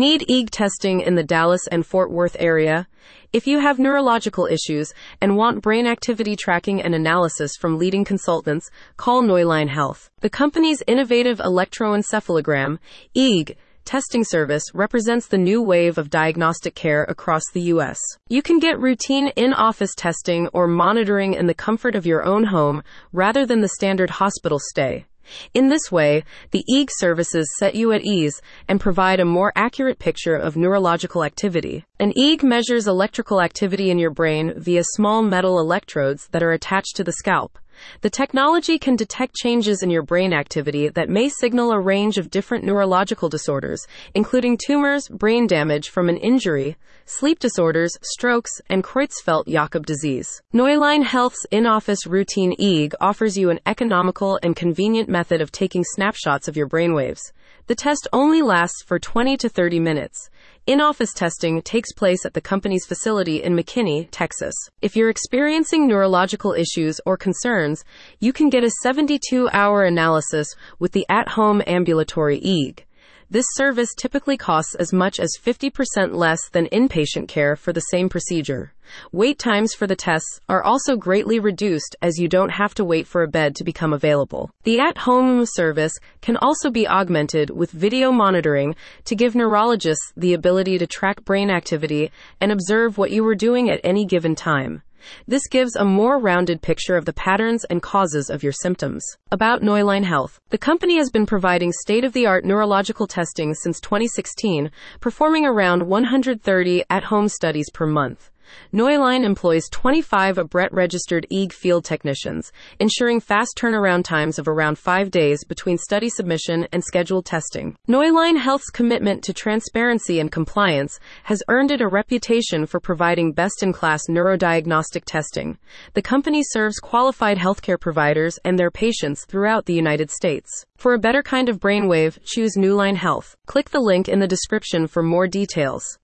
Need EEG testing in the Dallas and Fort Worth area? If you have neurological issues and want brain activity tracking and analysis from leading consultants, call NeuLine Health. The company's innovative electroencephalogram, EEG, testing service represents the new wave of diagnostic care across the U.S. You can get routine in office testing or monitoring in the comfort of your own home rather than the standard hospital stay. In this way, the EEG services set you at ease and provide a more accurate picture of neurological activity. An EEG measures electrical activity in your brain via small metal electrodes that are attached to the scalp. The technology can detect changes in your brain activity that may signal a range of different neurological disorders, including tumors, brain damage from an injury, sleep disorders, strokes, and Creutzfeldt-Jakob disease. NeuLine Health's in-office routine EEG offers you an economical and convenient method of taking snapshots of your brainwaves. The test only lasts for 20 to 30 minutes. In office testing takes place at the company's facility in McKinney, Texas. If you're experiencing neurological issues or concerns, you can get a 72 hour analysis with the at home ambulatory EEG. This service typically costs as much as 50% less than inpatient care for the same procedure. Wait times for the tests are also greatly reduced as you don't have to wait for a bed to become available. The at home service can also be augmented with video monitoring to give neurologists the ability to track brain activity and observe what you were doing at any given time. This gives a more rounded picture of the patterns and causes of your symptoms. About NeuLine Health. The company has been providing state of the art neurological testing since 2016, performing around 130 at home studies per month. NeuLine employs 25 ABRET registered EEG field technicians, ensuring fast turnaround times of around five days between study submission and scheduled testing. NeuLine Health's commitment to transparency and compliance has earned it a reputation for providing best in class neurodiagnostic testing. The company serves qualified healthcare providers and their patients throughout the United States. For a better kind of brainwave, choose NeuLine Health. Click the link in the description for more details.